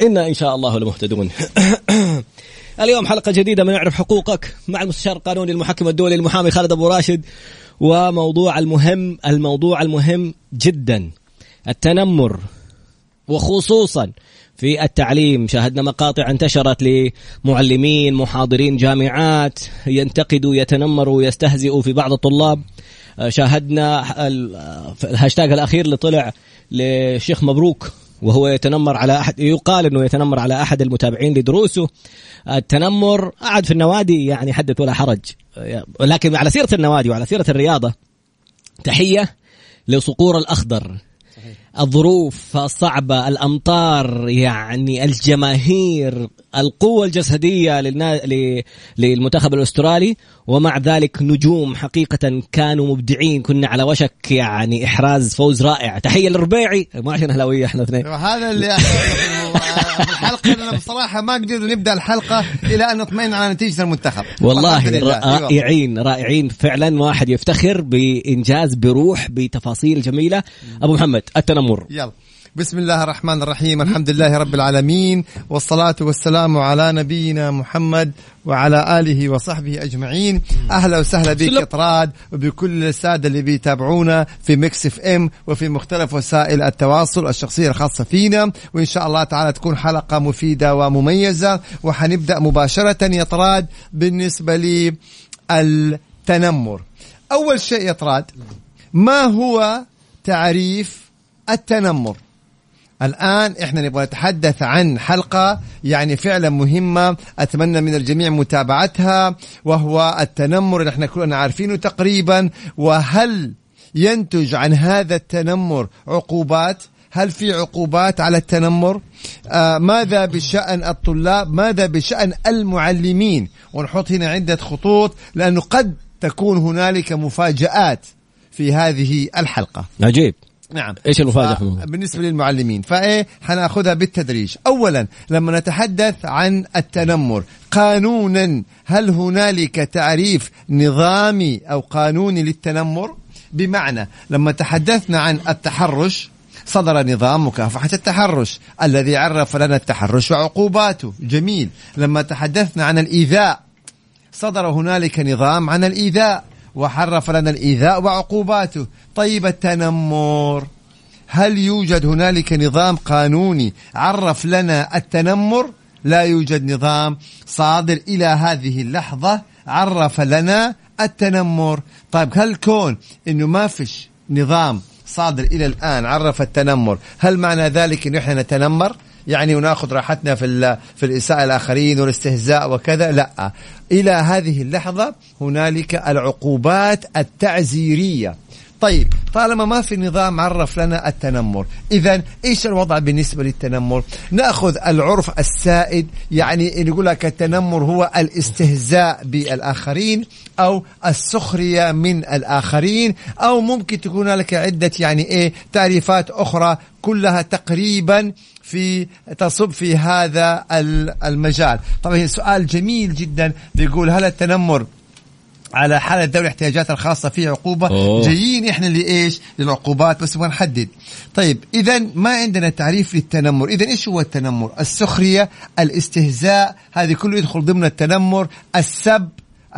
إنا إن شاء الله لمهتدون. اليوم حلقة جديدة من يعرف حقوقك مع المستشار القانوني المحكم الدولي المحامي خالد أبو راشد وموضوع المهم الموضوع المهم جدا التنمر وخصوصا في التعليم. شاهدنا مقاطع انتشرت لمعلمين محاضرين جامعات ينتقدوا يتنمروا ويستهزئوا في بعض الطلاب. شاهدنا الهاشتاج الأخير اللي طلع لشيخ مبروك. وهو يتنمر على أحد يقال إنه يتنمر على أحد المتابعين لدروسه. التنمر قعد في النوادي يعني حدث ولا حرج. لكن على سيرة النوادي وعلى سيرة الرياضة تحية لصقور الأخضر. الظروف الصعبة الأمطار يعني الجماهير القوة الجسدية للنا... للمنتخب الأسترالي ومع ذلك نجوم حقيقة كانوا مبدعين كنا على وشك يعني إحراز فوز رائع. تحية للربيعي. ما عشان أهلاوية إحنا اثنين. هذا اللي الحلقة أنا بصراحة ما قدرنا نبدأ الحلقة إلى أن نطمئن على نتيجة المنتخب. والله رائعين رائعين. فعلا واحد يفتخر بإنجاز بروح بتفاصيل جميلة. أبو محمد التنمر يلا. بسم الله الرحمن الرحيم. الحمد لله رب العالمين. والصلاة والسلام على نبينا محمد وعلى آله وصحبه أجمعين. أهلا وسهلا بك يا طراد وبكل السادة اللي بيتابعونا في Mix FM وفي مختلف وسائل التواصل الشخصية الخاصة فينا. وإن شاء الله تعالى تكون حلقة مفيدة ومميزة. وحنبدأ مباشرة يا طراد بالنسبة للتنمر. أول شيء يا طراد ما هو تعريف التنمر. الآن إحنا نبغى نتحدث عن حلقة يعني فعلا مهمة أتمنى من الجميع متابعتها وهو التنمر اللي إحنا كلنا عارفينه تقريبا. وهل ينتج عن هذا التنمر عقوبات؟ هل في عقوبات على التنمر؟ آه ماذا بشأن الطلاب؟ ماذا بشأن المعلمين؟ ونحط هنا عدة خطوط لأنه قد تكون هنالك مفاجآت في هذه الحلقة. عجيب نعم. إيش المفاجأة؟ في بالنسبة للمعلمين. فإيه حناخذها بالتدريج. اولا لما نتحدث عن التنمر قانونا هل هنالك تعريف نظامي أو قانوني للتنمر؟ بمعنى لما تحدثنا عن التحرش صدر نظام مكافحة التحرش الذي عرف لنا التحرش وعقوباته. جميل. لما تحدثنا عن الإيذاء صدر هنالك نظام عن الإيذاء. وحرف لنا الإيذاء وعقوباته. طيب التنمر. هل يوجد هنالك نظام قانوني عرف لنا التنمر؟ لا يوجد نظام. صادر إلى هذه اللحظة عرف لنا التنمر. طيب هل كون أنه ما فيش نظام صادر إلى الآن عرف التنمر هل معنى ذلك أنه إحنا نتنمر؟ يعني وناخذ راحتنا في في الإساءة الآخرين والاستهزاء وكذا. لا. إلى هذه اللحظة هنالك العقوبات التعزيرية. طيب طالما ما في نظام عرف لنا التنمر اذا إيش الوضع بالنسبة للتنمر؟ نأخذ العرف السائد يعني نقول لك التنمر هو الاستهزاء بالآخرين أو السخرية من الآخرين أو ممكن تكون لك عدة يعني إيه تعريفات أخرى كلها تقريبا في تصب في هذا المجال. طبعا سؤال جميل جدا بيقول هل التنمر على حالة ذوي الاحتياجات الخاصة فيه عقوبة؟ أوه. جايين إحنا لإيش؟ للعقوبات بس نبغى نحدد طيب إذا ما عندنا تعريف للتنمر. إذا إيش هو التنمر؟ السخرية الاستهزاء هذه كله يدخل ضمن التنمر. السب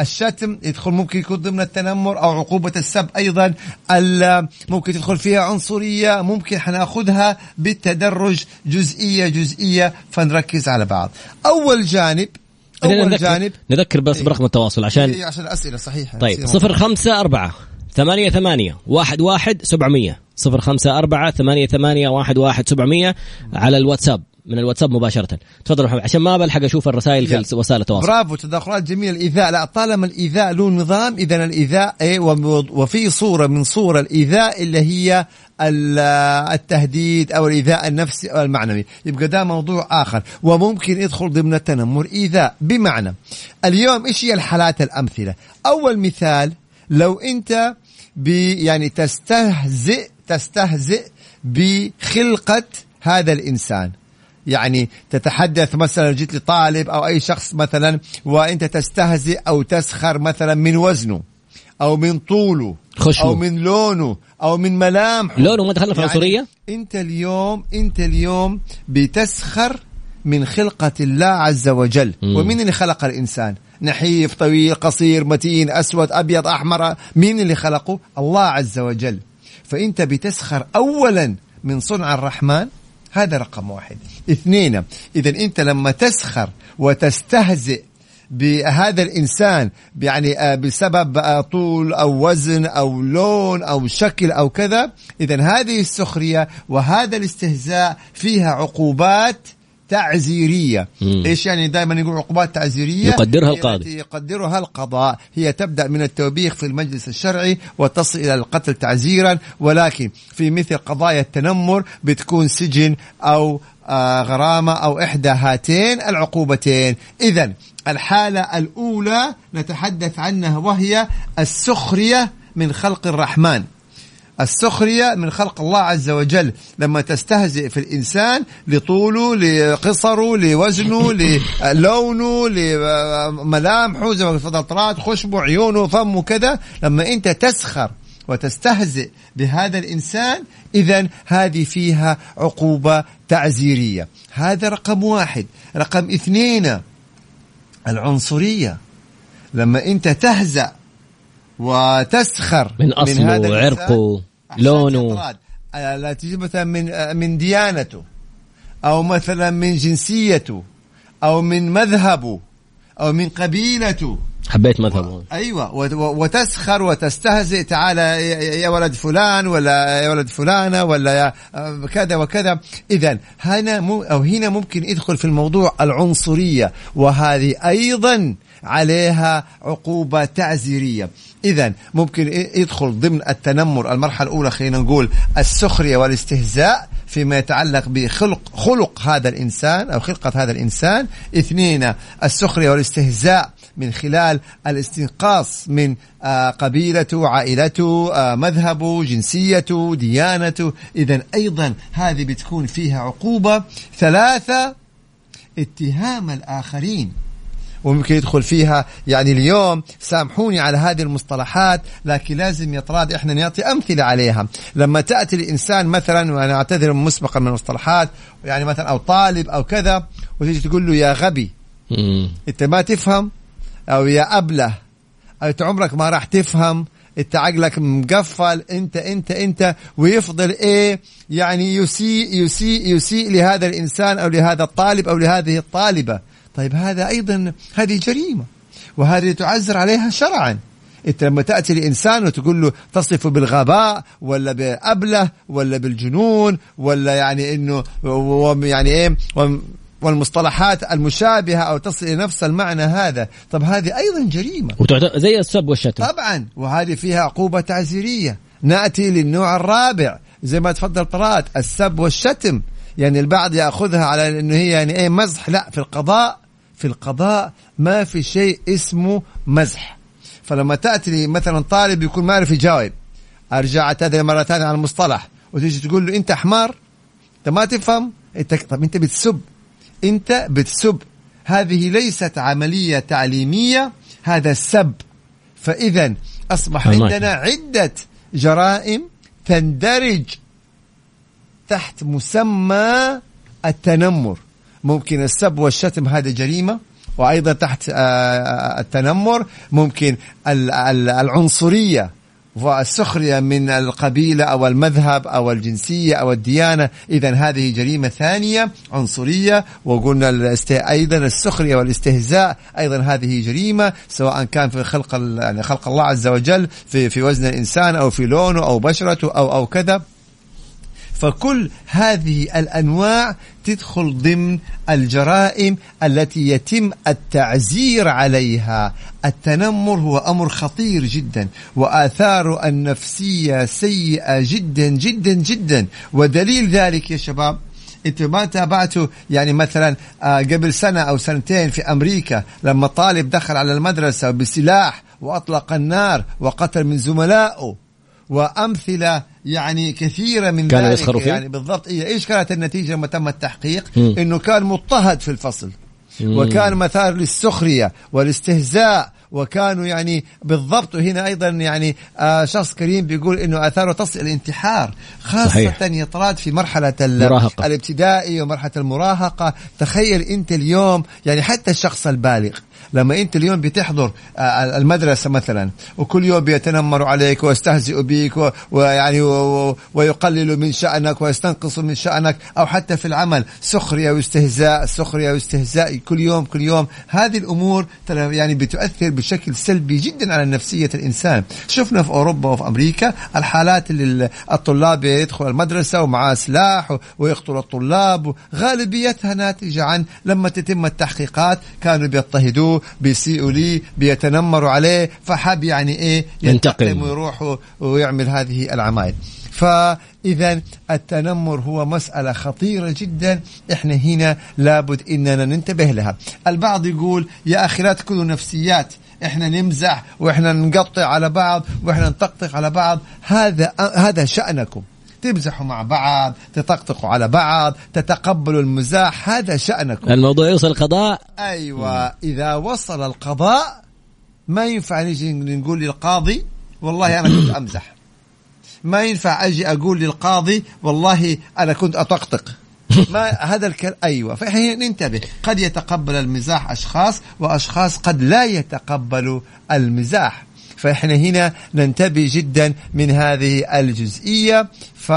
الشتم يدخل ممكن يكون ضمن التنمر أو عقوبة السب أيضا. ممكن تدخل فيها عنصرية ممكن حناخذها بالتدرج. جزئية جزئية. فنركز على بعض. أول جانب أول نذكر جانب. نذكر بس إيه. برقم التواصل عشان إيه عشان الأسئلة صحيحة. طيب صفر خمسة أربعة ثمانية ثمانية واحد واحد سبعمية. صفر خمسة أربعة ثمانية ثمانية واحد واحد سبعمية على الواتساب. من الواتساب مباشرة. تفضل محمد عشان ما بلحق أشوف الرسائل. في وسائل التواصل. برافو تدخلات جميلة. الإيذاء لا طالما الإيذاء له نظام إذا الإيذاء إيه وفي صورة من صور الإيذاء اللي هي ال- التهديد أو الإيذاء النفسي أو المعنوي. يبقى ده موضوع آخر. وممكن يدخل ضمن التنمر. إيذاء بمعنى اليوم إيش هي الحالات الأمثلة؟ أول مثال لو أنت ب يعني تستهزئ تستهزئ بخلقة هذا الإنسان. يعني تتحدث مثلا جيت لطالب أو أي شخص مثلا وأنت تستهزئ أو تسخر مثلا من وزنه أو من طوله خشمه. أو من لونه أو من ملامحه. لونه ما دخلنا في العنصريه أنت اليوم أنت اليوم بتسخر من خلقة الله عز وجل. مم. ومين اللي خلق الإنسان؟ نحيف طويل قصير متين أسود أبيض أحمر. مين اللي خلقه؟ الله عز وجل. فأنت بتسخر أولا من صنع الرحمن هذا رقم واحد. اثنين إذا أنت لما تسخر وتستهزئ بهذا الإنسان يعني آه، بسبب آه، طول أو وزن أو لون أو شكل أو كذا اذا هذه السخرية وهذا الاستهزاء فيها عقوبات تعزيرية. مم. إيش يعني دائما يقول عقوبات تعزيرية؟ يقدرها القاضي. يقدرها القضاء. هي تبدأ من التوبيخ في المجلس الشرعي وتصل إلى القتل تعزيرا ولكن في مثل قضايا التنمر بتكون سجن أو آه، غرامة أو إحدى هاتين العقوبتين. اذا الحالة الأولى نتحدث عنها وهي السخرية من خلق الرحمن. السخرية من خلق الله عز وجل. لما تستهزئ في الإنسان لطوله لقصره لوزنه للونه لملامحه زي ما تفضلت راد خشبه عيونه فمه كذا. لما أنت تسخر وتستهزئ بهذا الإنسان إذا هذه فيها عقوبة تعزيرية. هذا رقم واحد. رقم اثنين العنصرية. لما أنت تهزأ وتسخر من أصله، هذا الإنسان عرقه، عشان لونه. آه، لا تجي مثلا من آه، من ديانته أو مثلا من جنسيته أو من مذهبه أو من قبيلته. حبيت مذهبه. أيوه. وت- و- وتسخر وتستهزئ تعالى يا- ولد فلان ولا يا ولد فلانة ولا يا آه، كذا وكذا. اذا هنا مو أو هنا ممكن يدخل في الموضوع العنصرية وهذه أيضا عليها عقوبة تعزيرية. اذا ممكن يدخل ضمن التنمر المرحلة الأولى خلينا نقول السخرية والاستهزاء فيما يتعلق بخلق خلق هذا الإنسان أو خلقة هذا الإنسان. اثنين السخرية والاستهزاء من خلال الاستنقاص من آه، قبيلته عائلته آه، مذهبه جنسيته ديانته. اذا أيضا هذه بتكون فيها عقوبة. ثلاثة اتهام الآخرين. وممكن يدخل فيها. يعني اليوم سامحوني على هذه المصطلحات لكن لازم يطراد إحنا نعطي أمثلة عليها. لما تأتي الإنسان مثلا وأنا أعتذر مسبقا من المصطلحات يعني مثلا أو طالب أو كذا وتيجي تقول له يا غبي. أنت ما تفهم أو يا أبلة. أو أنت عمرك ما راح تفهم. أنت عقلك مقفل. أنت أنت أنت. ويفضل إيه؟ يعني يسيء يسيء يسيء لهذا الإنسان أو لهذا الطالب أو لهذه الطالبة. طيب هذا أيضا هذه جريمة وهذه تعزر عليها شرعا. إنت لما تأتي لإنسان وتقول له تصفه بالغباء ولا بابله ولا بالجنون ولا يعني إنه يعني إيه والمصطلحات المشابهة أو تصل إلى نفس المعنى هذا. طب هذه أيضا جريمة. وتعت... زي السب والشتم. طبعا وهذه فيها عقوبة تعزيرية. نأتي للنوع الرابع زي ما تفضل طراد السب والشتم. يعني البعض يأخذها على أنه هي يعني إيه مزح لا في القضاء. في القضاء ما في شيء اسمه مزح. فلما تأتي لي مثلا طالب يكون ما يعرف يجاوب أرجع أعتذر مرة ثانية على المصطلح وتيجي تقول له أنت حمار؟ أنت ما تفهم؟ أنت طب أنت بتسب. أنت بتسب. هذه ليست عملية تعليمية هذا السب فإذا أصبح الله عندنا عدة جرائم تندرج تحت مسمى التنمر. ممكن السب والشتم هذا جريمة وأيضا تحت آه، التنمر ممكن ال- ال- العنصرية والسخرية من القبيلة أو المذهب أو الجنسية أو الديانة. إذا هذه جريمة ثانية عنصرية وقلنا الاست... أيضا السخرية والاستهزاء أيضا هذه جريمة سواء كان في خلق يعني خلق الله عز وجل في في وزن الإنسان أو في لونه أو بشرته أو أو كذا. فكل هذه الأنواع تدخل ضمن الجرائم التي يتم التعزير عليها. التنمر هو أمر خطير جدا واثاره النفسية سيئة جدا جدا جدا. ودليل ذلك يا شباب أنتم ما تابعتوا يعني مثلا آه، قبل سنة أو سنتين في أمريكا لما طالب دخل على المدرسة بسلاح وأطلق النار وقتل من زملائه. وأمثلة يعني كثيرة من كانوا ذلك يسخروا فيه؟ يعني بالضبط إيه، إيش كانت النتيجة لما تم التحقيق مم. إنه كان مضطهد في الفصل مم. وكان مثار للسخرية والاستهزاء وكانوا يعني بالضبط وهنا أيضا يعني آه شخص كريم بيقول إنه آثاره تصل إلى الانتحار خاصة صحيح. يطراد في مرحلة ال- مراهقة. الابتدائي ومرحلة المراهقة تخيل أنت اليوم يعني حتى الشخص البالغ لما انت اليوم بتحضر آه، المدرسة مثلا وكل يوم بيتنمروا عليك ويستهزئوا بك ويعني ويقللوا من شأنك ويستنقصوا من شأنك أو حتى في العمل سخرية واستهزاء سخرية واستهزاء كل يوم كل يوم. هذه الأمور يعني بتؤثر بشكل سلبي جدا على نفسية الإنسان. شفنا في أوروبا وفي أمريكا الحالات اللي الطلاب يدخل المدرسة ومعاه سلاح ويقتل الطلاب غالبيتها ناتجة عن لما تتم التحقيقات كانوا بيضطهدوه بيسيئوا لي بيتنمروا عليه فحب يعني إيه ينتقم. ويروح ويعمل هذه العمايل. فإذا التنمر هو مسألة خطيرة جدا. إحنا هنا لابد إننا ننتبه لها. البعض يقول يا أخي لا تكونوا نفسيات. إحنا نمزح وإحنا نقطع على بعض وإحنا نطقطق على بعض. هذا هذا شأنكم. تمزحوا مع بعض تطقطقوا على بعض تتقبلوا المزاح هذا شأنكم. الموضوع يوصل القضاء؟ أيوة. إذا وصل القضاء ما ينفع نجي نقول للقاضي والله أنا كنت أمزح. ما ينفع أجي أقول للقاضي والله أنا كنت أطقطق. ما هذا الكلام أيوه. فاحنا ننتبه قد يتقبل المزاح أشخاص وأشخاص قد لا يتقبلوا المزاح. فإحنا هنا ننتبه جدا من هذه الجزئية. ف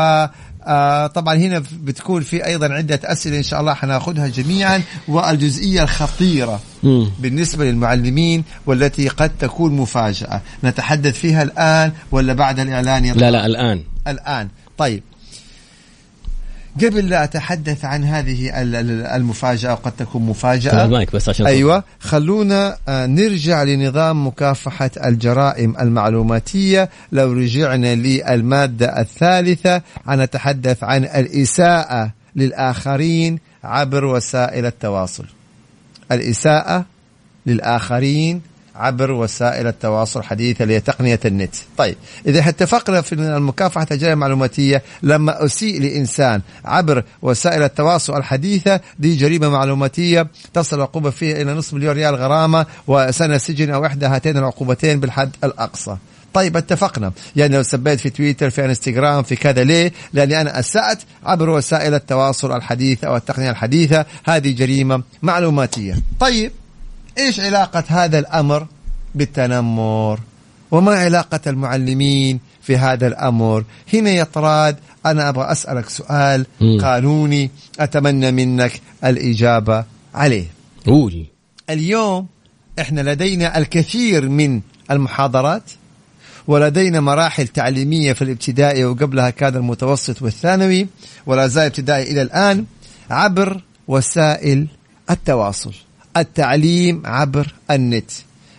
آه طبعا هنا بتكون في أيضا عدة أسئلة إن شاء الله حناخذها جميعا. والجزئية الخطيرة مم. بالنسبة للمعلمين والتي قد تكون مفاجأة. نتحدث فيها الآن ولا بعد الإعلان يا لا لا الآن. الآن. طيب. قبل لا أتحدث عن هذه ال- ال- المفاجأة وقد تكون المايك بس عشان أيوة. خلونا آه، نرجع لنظام مكافحة الجرائم المعلوماتية. لو رجعنا للمادة الثالثة نتحدث عن الإساءة للآخرين عبر وسائل التواصل. الإساءة للآخرين عبر وسائل التواصل الحديثة اللي هي تقنية النت. طيب إذا اتفقنا في المكافحة الجرائم المعلوماتية لما أسيء لإنسان عبر وسائل التواصل الحديثة دي جريمة معلوماتية تصل العقوبة فيها إلى نصف مليون ريال غرامة وسنة سجن أو إحدى هاتين العقوبتين بالحد الأقصى. طيب اتفقنا. يعني لو سبيت في تويتر في انستغرام في كذا ليه؟ لأني أنا أسأت عبر وسائل التواصل الحديثة أو التقنية الحديثة. هذه جريمة معلوماتية. طيب إيش علاقة هذا الأمر بالتنمر؟ وما علاقة المعلمين في هذا الأمر؟ هنا يا طراد أنا أبغى أسألك سؤال مم. قانوني أتمنى منك الإجابة عليه. قول. اليوم إحنا لدينا الكثير من المحاضرات ولدينا مراحل تعليمية في الابتدائي وقبلها كان المتوسط والثانوي ولا زال ابتدائي إلى الآن عبر وسائل التواصل. التعليم عبر النت.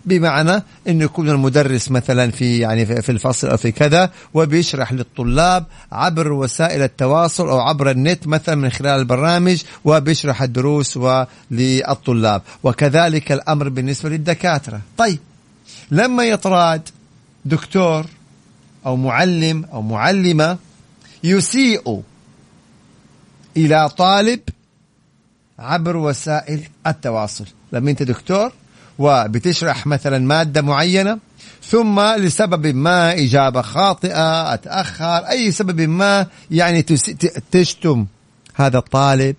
بمعنى انه يكون المدرس مثلا في يعني في الفصل أو في كذا وبيشرح للطلاب عبر وسائل التواصل أو عبر النت مثلا من خلال البرامج وبيشرح الدروس وللطلاب وكذلك الأمر بالنسبة للدكاترة. طيب لما يطراد دكتور أو معلم أو معلمة يسيء إلى طالب عبر وسائل التواصل. لما انت دكتور وبتشرح مثلا مادة معينة ثم لسبب ما إجابة خاطئة أتأخر أي سبب ما يعني تشتم هذا الطالب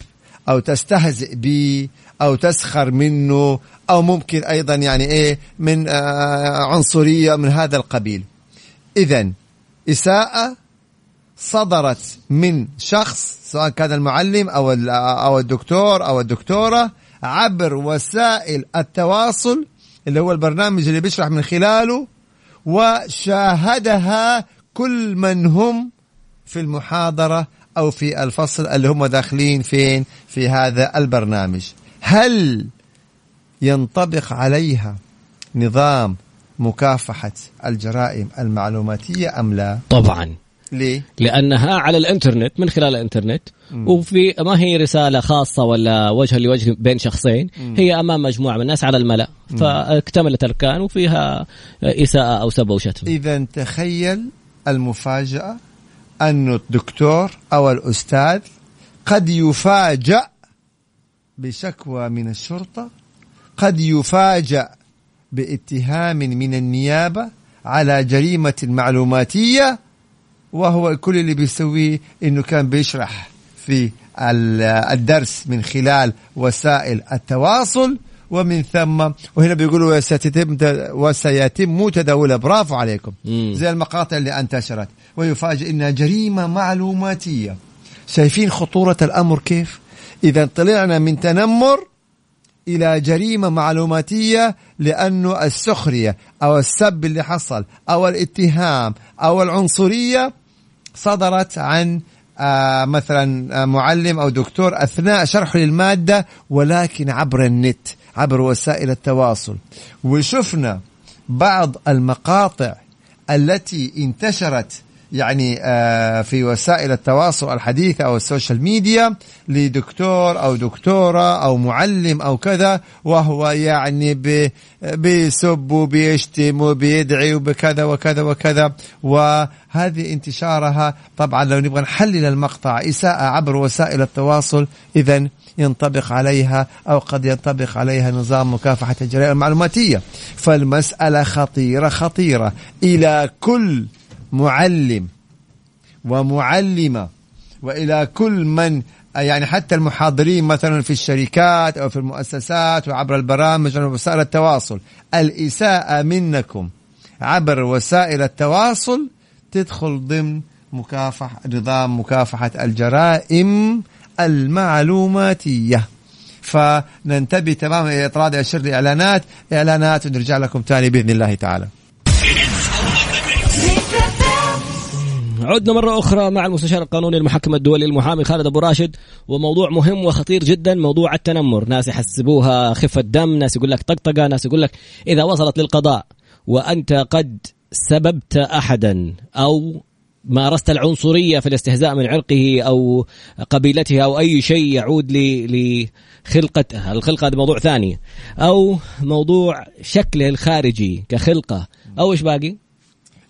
أو تستهزئ به أو تسخر منه أو ممكن أيضا يعني إيه من آه عنصرية من هذا القبيل. اذا إساءة صدرت من شخص سواء كان المعلم أو أو الدكتور أو الدكتورة عبر وسائل التواصل اللي هو البرنامج اللي بيشرح من خلاله وشاهدها كل من هم في المحاضرة أو في الفصل اللي هم داخلين فين في هذا البرنامج. هل ينطبق عليها نظام مكافحة الجرائم المعلوماتية أم لا؟ طبعا. ليه؟ لأنها على الإنترنت من خلال الإنترنت وفي ما هي رسالة خاصة ولا وجها لوجه بين شخصين هي أمام مجموعة من الناس على الملأ. فاكتملت الاركان وفيها إساءة أو سب أو شتم إذا تخيل المفاجأة أن الدكتور أو الأستاذ قد يفاجأ بشكوى من الشرطة قد يفاجأ باتهام من النيابة على جريمة معلوماتية وهو كل اللي بيسويه إنه كان بيشرح في ال- الدرس من خلال وسائل التواصل ومن ثم وهنا بيقولوا وسيتم وسيتم تداولها برافو عليكم مم. زي المقاطع اللي انتشرت ويفاجئ انها جريمة معلوماتية شايفين خطورة الأمر كيف؟ إذا طلعنا من تنمر إلى جريمة معلوماتية لأنه السخرية أو السب اللي حصل أو الاتهام أو العنصرية صدرت عن آه مثلا آه، معلم أو دكتور أثناء شرحه للمادة ولكن عبر النت عبر وسائل التواصل. وشفنا بعض المقاطع التي انتشرت يعني آه، في وسائل التواصل الحديثة أو ال social media لدكتور أو دكتورة أو معلم أو كذا وهو يعني بيسب وبيشتم وبيدعي وبكذا وكذا وكذا. وهذه انتشارها طبعا لو نبغى نحلل المقطع إساءة عبر وسائل التواصل إذا ينطبق عليها أو قد ينطبق عليها نظام مكافحة الجرائم المعلوماتية. فالمسألة خطيرة خطيرة. إلى كل معلم ومعلمة وإلى كل من يعني حتى المحاضرين مثلا في الشركات أو في المؤسسات وعبر البرامج ووسائل التواصل. الإساءة منكم عبر وسائل التواصل تدخل ضمن مكافحة نظام مكافحة الجرائم المعلوماتية. فننتبه تماما إلى إطراد أشر الإعلانات. إعلانات ونرجع لكم تاني بإذن الله تعالى. عدنا مرة أخرى مع المستشار القانوني المحكم الدولي المحامي خالد أبو راشد وموضوع مهم وخطير جدا موضوع التنمر. ناس يحسبوها خفة دم ناس يقول لك طقطقة ناس يقول لك إذا وصلت للقضاء وأنت قد سببت أحدا أو مارست العنصرية في الاستهزاء من عرقه أو قبيلته أو أي شيء يعود ل لخلقته الخلقة هذا موضوع ثاني. أو موضوع شكله الخارجي كخلقة. أو إيش باقي؟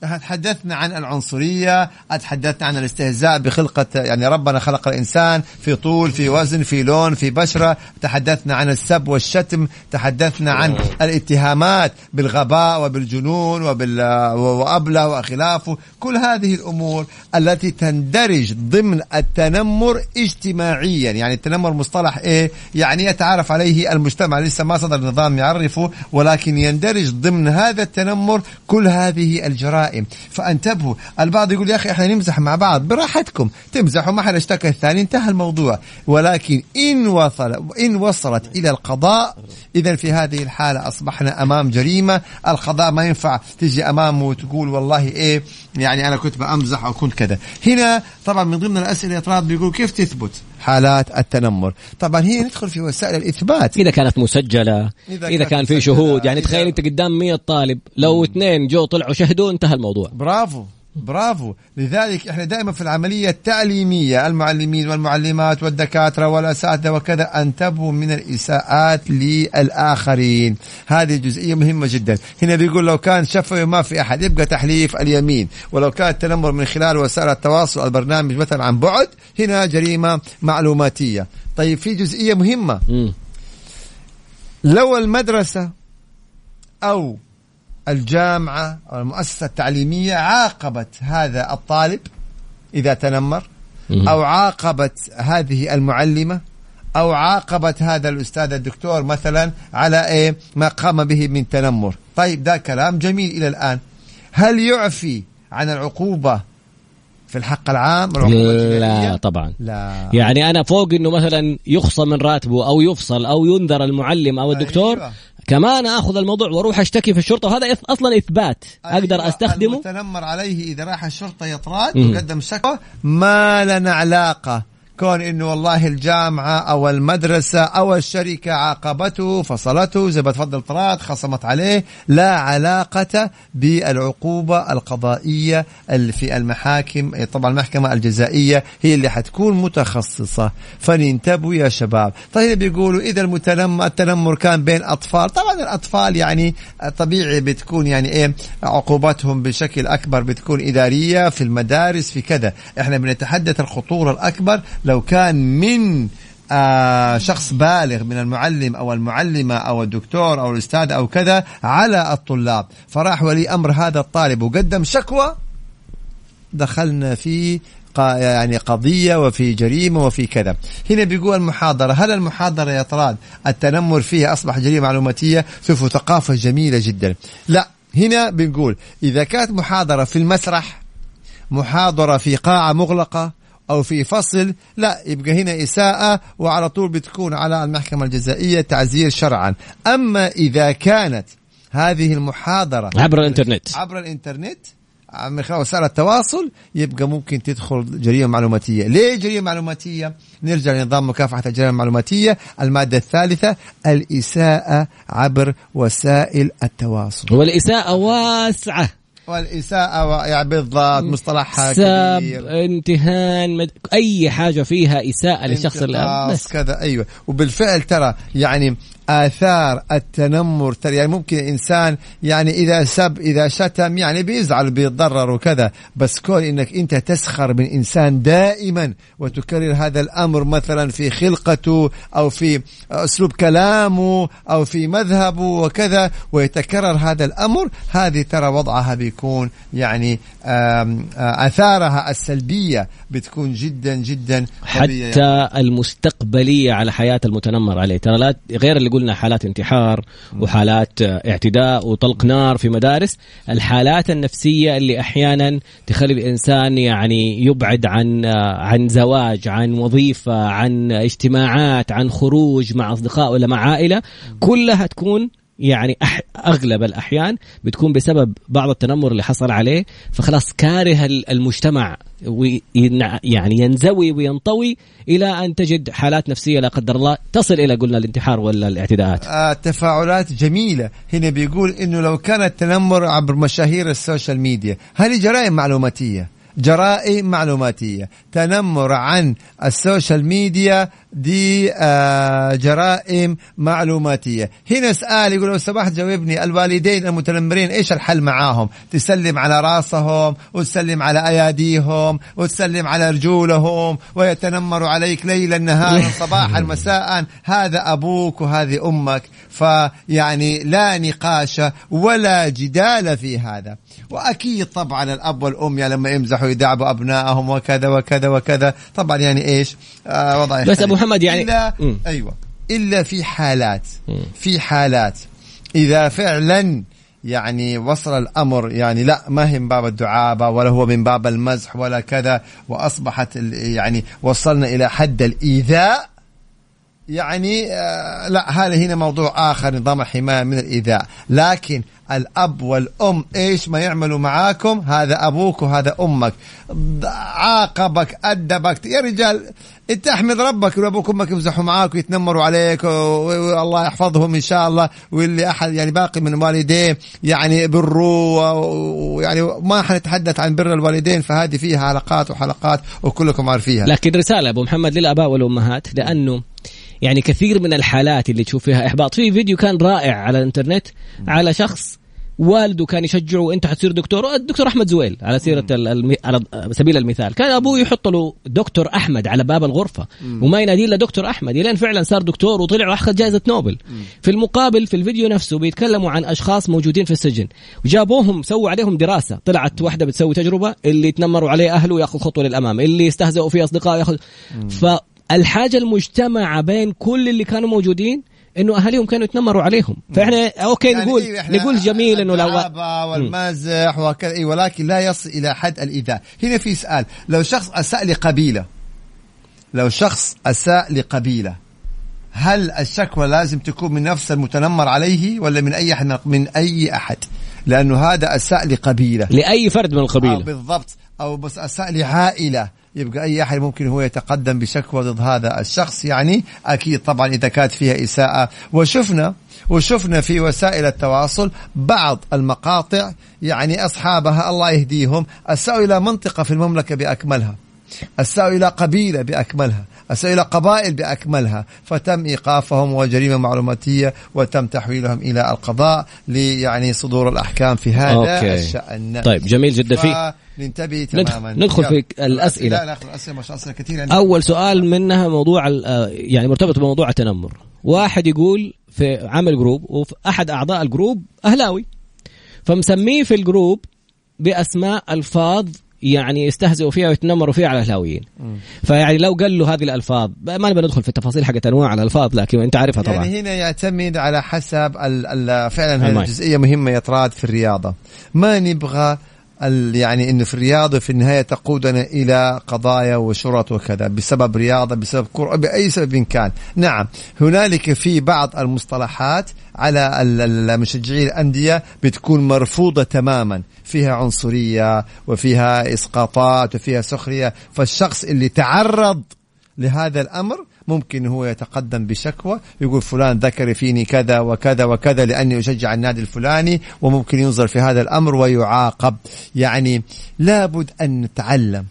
تحدثنا عن العنصرية تحدثنا عن الاستهزاء بخلقة يعني ربنا خلق الإنسان في طول في وزن في لون في بشرة. تحدثنا عن السب والشتم تحدثنا عن الاتهامات بالغباء وبالجنون وبال وأبلة وخلافه. كل هذه الأمور التي تندرج ضمن التنمر اجتماعيا. يعني التنمر مصطلح إيه؟ يعني يتعارف عليه المجتمع. لسه ما صدر نظام يعرفه ولكن يندرج ضمن هذا التنمر كل هذه الجرائم. فانتبهوا. البعض يقول يا أخي إحنا نمزح مع بعض. براحتكم. تمزحوا. ما حد اشتكى. الثاني انتهى الموضوع. ولكن إن وصل إن وصلت إلى القضاء اذا في هذه الحالة أصبحنا أمام جريمة. القضاء ما ينفع تجي أمامه وتقول والله إيه يعني أنا كنت بأمزح أو كنت كذا. هنا طبعا من ضمن الأسئلة اطراد بيقول كيف تثبت حالات التنمر؟ طبعا هي ندخل في وسائل الإثبات. إذا كانت مسجلة إذا إذا, كانت كان في شهود يعني إذا- تخيل أنت قدام 100 طالب لو اثنين جو طلعوا شهدوا انتهى الموضوع. برافو. برافو. لذلك إحنا دائما في العملية التعليمية المعلمين والمعلمات والدكاترة والأساتذة وكذا انتبهوا من الإساءات للآخرين. هذه جزئية مهمة جدا. هنا بيقول لو كان شفوي ما في أحد يبقى تحليف اليمين. ولو كان التنمر من خلال وسائل التواصل البرنامج مثلا عن بعد هنا جريمة معلوماتية. طيب في جزئية مهمة. مم. لو المدرسة أو الجامعة أو المؤسسة التعليمية عاقبت هذا الطالب إذا تنمر. أو عاقبت هذه المعلمة أو عاقبت هذا الأستاذ الدكتور مثلا على إيه ما قام به من تنمر طيب ده كلام جميل إلى الآن هل يعفي عن العقوبة في الحق العام؟ لا طبعا لا يعني أنا فوق إنه مثلا يخصم من راتبه أو يفصل أو ينذر المعلم أو الدكتور أيوة. كمان آخذ الموضوع وأروح أشتكي في الشرطة وهذا أصلا إثبات. أقدر أيوة، أستخدمه. المتنمر عليه إذا راح الشرطة يطراد. وقدم شكوى ما لنا علاقة. كون إنه والله الجامعة أو المدرسة أو الشركة عاقبته فصلته زي ما تفضل طراد خصمت عليه لا علاقة بالعقوبة القضائية اللي في المحاكم طبعا المحكمة الجزائية هي اللي حتكون متخصصة. فننتبهوا يا شباب. طيب بيقولوا إذا المتنمر التنمر كان بين أطفال طبعا الأطفال يعني طبيعي بتكون يعني إيه عقوباتهم بشكل أكبر بتكون إدارية في المدارس في كذا. إحنا بنتحدث الخطورة الأكبر لو كان من آه شخص بالغ من المعلم أو المعلمة أو الدكتور أو الأستاذ أو كذا على الطلاب. فراح ولي أمر هذا الطالب. وقدم شكوى دخلنا في يعني قضية وفي جريمة وفي كذا. هنا بيقول المحاضرة هل المحاضرة يا طراد التنمر فيها أصبح جريمة معلوماتية؟ سوف ثقافة جميلة جدا. لا هنا بنقول إذا كانت محاضرة في المسرح محاضرة في قاعة مغلقة أو في فصل لا يبقى هنا إساءة وعلى طول بتكون على المحكمة الجزائية تعزير شرعا أما إذا كانت هذه المحاضرة عبر الإنترنت عبر الإنترنت من خلال وسائل التواصل يبقى ممكن تدخل جريمة معلوماتية، ليه جريمة معلوماتية؟ نرجع لنظام مكافحة الجريمة المعلوماتية، المادة الثالثة الإساءة عبر وسائل التواصل. والإساءة واسعة والإساءة و- يعني بالضبط مصطلحها سب كبير. امتهان مد... أي حاجة فيها إساءة للشخص اللي كذا أيوه. وبالفعل ترى يعني آثار التنمر. يعني ممكن إنسان يعني إذا سب إذا شتم يعني بيزعل بيتضرر وكذا. بس كون إنك أنت تسخر من إنسان دائما وتكرر هذا الأمر مثلا في خلقته أو في أسلوب كلامه أو في مذهبه وكذا ويتكرر هذا الأمر هذه ترى وضعها بيكون يعني آم، آثارها السلبية بتكون جدا جدا حتى المستقبلية على حياة المتنمر عليه. ترى لا غير اللي قلنا حالات انتحار وحالات اعتداء وطلق نار في مدارس. الحالات النفسية اللي أحيانا تخلي الإنسان يعني يبعد عن عن زواج عن وظيفة عن اجتماعات عن خروج مع أصدقاء ولا مع عائلة كلها تكون يعني أغلب الأحيان بتكون بسبب بعض التنمر اللي حصل عليه. فخلاص كاره ال- المجتمع يعني ينزوي وينطوي إلى أن تجد حالات نفسية لا قدر الله تصل إلى قلنا الانتحار ولا الاعتداءات. آه، تفاعلات جميلة. هنا بيقول إنه لو كان التنمر عبر مشاهير ال social media هذه جرائم معلوماتية. جرائم معلوماتية. تنمر عن ال social media دي آه جرائم معلوماتية. هنا سؤال يقول لو سمحت جاوبني. الوالدين المتنمرين إيش الحل معاهم؟ تسلم على راسهم وتسلم على أياديهم وتسلم على رجولهم ويتنمر عليك ليلا نهارا صباحا مساء هذا أبوك وهذه أمك. فيعني لا نقاش ولا جدال في هذا. وأكيد طبعا الأب والأم يعني لما يمزحوا يداعبوا أبنائهم وكذا وكذا وكذا طبعا يعني إيش آه وضع بس. أبو محمد يعني- إلا مم. أيوه إلا في حالات مم. في حالات إذا فعلا يعني وصل الأمر يعني لا ما هي من باب الدعابة ولا هو من باب المزح ولا كذا وأصبحت يعني وصلنا إلى حد الإيذاء يعني آه لا هذا هنا موضوع آخر نظام الحماية من الإيذاء لكن الأب والأم إيش ما يعملوا معاكم؟ هذا أبوك وهذا أمك. عاقبك أدبك. يا رجال انت احمد ربك لو أبوك وأمك يمزحوا معاك ويتنمروا عليك والله يحفظهم إن شاء الله. واللي أحد يعني باقي من والديه يعني بروه و- ويعني ما حنتحدث عن بر الوالدين فهذه فيها حلقات وحلقات وكلكم عارفيها. لكن رسالة أبو محمد للأباء والأمهات لأنه يعني كثير من الحالات اللي تشوف فيها إحباط. في فيديو كان رائع على الإنترنت على شخص والده كان يشجعه انت حتصير دكتور الدكتور أحمد زويل على سيرة الم... على سبيل المثال. كان أبوه يحط له دكتور أحمد على باب الغرفة وما ينادي إلا دكتور أحمد. إلين فعلا صار دكتور وطلع وأخذ جائزة نوبل. في المقابل في الفيديو نفسه بيتكلموا عن أشخاص موجودين في السجن. وجابوهم سووا عليهم دراسة. طلعت واحدة بتسوي تجربة اللي تنمروا عليه أهله ياخذ خطوة للأمام. اللي استهزأوا فيه أصدقائه يأخذ. فالحاجة المجتمعة بين كل اللي كانوا موجودين إنه أهاليهم كانوا يتنمروا عليهم. فإحنا أوكي يعني نقول إيه نقول جميل إنه لو والمزح وكذا إيه ولكن لا يصل إلى حد الإيذاء. هنا في سؤال. لو شخص أساء لقبيلة لو شخص أساء لقبيلة هل الشكوى لازم تكون من نفس المتنمر عليه ولا من أي أحد؟ من أي أحد؟ لأنه هذا أساء لقبيلة. لأي فرد من آه القبيله بالضبط. أو بس أساء لعائلة. يبقى أي أحد ممكن هو يتقدم بشكوى ضد هذا الشخص. يعني أكيد طبعا إذا كانت فيها إساءة. وشفنا وشفنا في وسائل التواصل بعض المقاطع يعني أصحابها الله يهديهم أساءوا إلى منطقة في المملكة بأكملها أساءوا إلى قبيلة بأكملها أساءوا إلى قبائل بأكملها فتم إيقافهم وجريمة معلوماتية وتم تحويلهم إلى القضاء ليعني صدور الأحكام في هذا أوكي. الشأن. طيب جميل جدا. في ننتبه تماما ندخل في يلا. الأسئلة. لا ناخذ الاسئله ما شاء الله أسئلة كثير عندنا. أول سؤال منها موضوع آه، يعني مرتبط بموضوع التنمر واحد يقول في عمل group وفي أحد أعضاء ال group أهلاوي فمسميه في ال group بأسماء ألفاظ يعني يستهزئوا فيها ويتنمروا فيها على الاهلاويين فيعني لو قال له هذه الألفاظ ما نبي ندخل في التفاصيل حقت أنواع الألفاظ لكن أنت عارفها طبعا يعني هنا يعتمد على حسب ال ال فعلا هذه. الجزئيه مهمة يا طراد في الرياضة ما نبغى يعني انه في الرياضة في النهاية تقودنا إلى قضايا وشرط وكذا بسبب رياضة بسبب كرة بأي سبب كان. نعم هنالك في بعض المصطلحات على مشجعي الأندية بتكون مرفوضة تماما. فيها عنصرية وفيها إسقاطات وفيها سخرية. فالشخص اللي تعرض لهذا الأمر ممكن هو يتقدم بشكوى يقول فلان ذكر فيني كذا وكذا وكذا لأني أشجع النادي الفلاني وممكن ينظر في هذا الأمر ويعاقب. يعني لابد أن نتعلم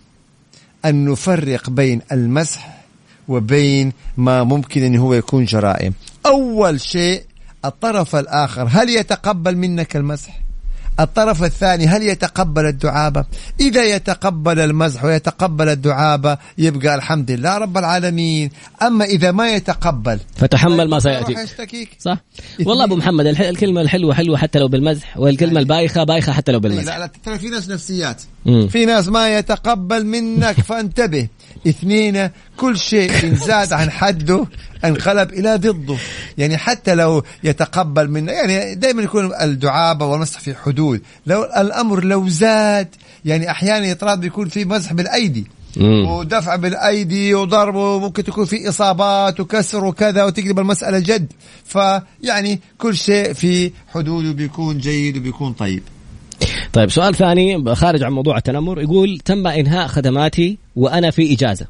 أن نفرق بين المسح وبين ما ممكن إن هو يكون جرائم. أول شيء الطرف الآخر هل يتقبل منك المسح؟ الطرف الثاني هل يتقبل الدعابة؟ إذا يتقبل المزح ويتقبل الدعابة يبقى الحمد لله رب العالمين. أما إذا ما يتقبل فتحمل ما طيب، سياتيك يروح يشتكيك صح؟ والله أبو محمد الح- الكلمة الحلوة حلوة حتى لو بالمزح والكلمة البايخة بايخة حتى لو إيه، بالمزح لا لا ترى في ناس نفسيات. في ناس ما يتقبل منك فانتبه. اثنين كل شيء إن زاد عن حده انقلب إلى ضده. يعني حتى لو يتقبل من يعني دائما يكون الدعابة والمسح في حدود. لو الأمر لو زاد يعني أحيانا يطراد بيكون في مسح بالأيدي. ودفع بالأيدي وضرب وممكن تكون في إصابات وكسر وكذا وتقلب المسألة جد. فيعني كل شيء في حدوده بيكون جيد وبيكون طيب. طيب سؤال ثاني خارج عن موضوع التنمر. يقول تم إنهاء خدماتي وأنا في إجازة.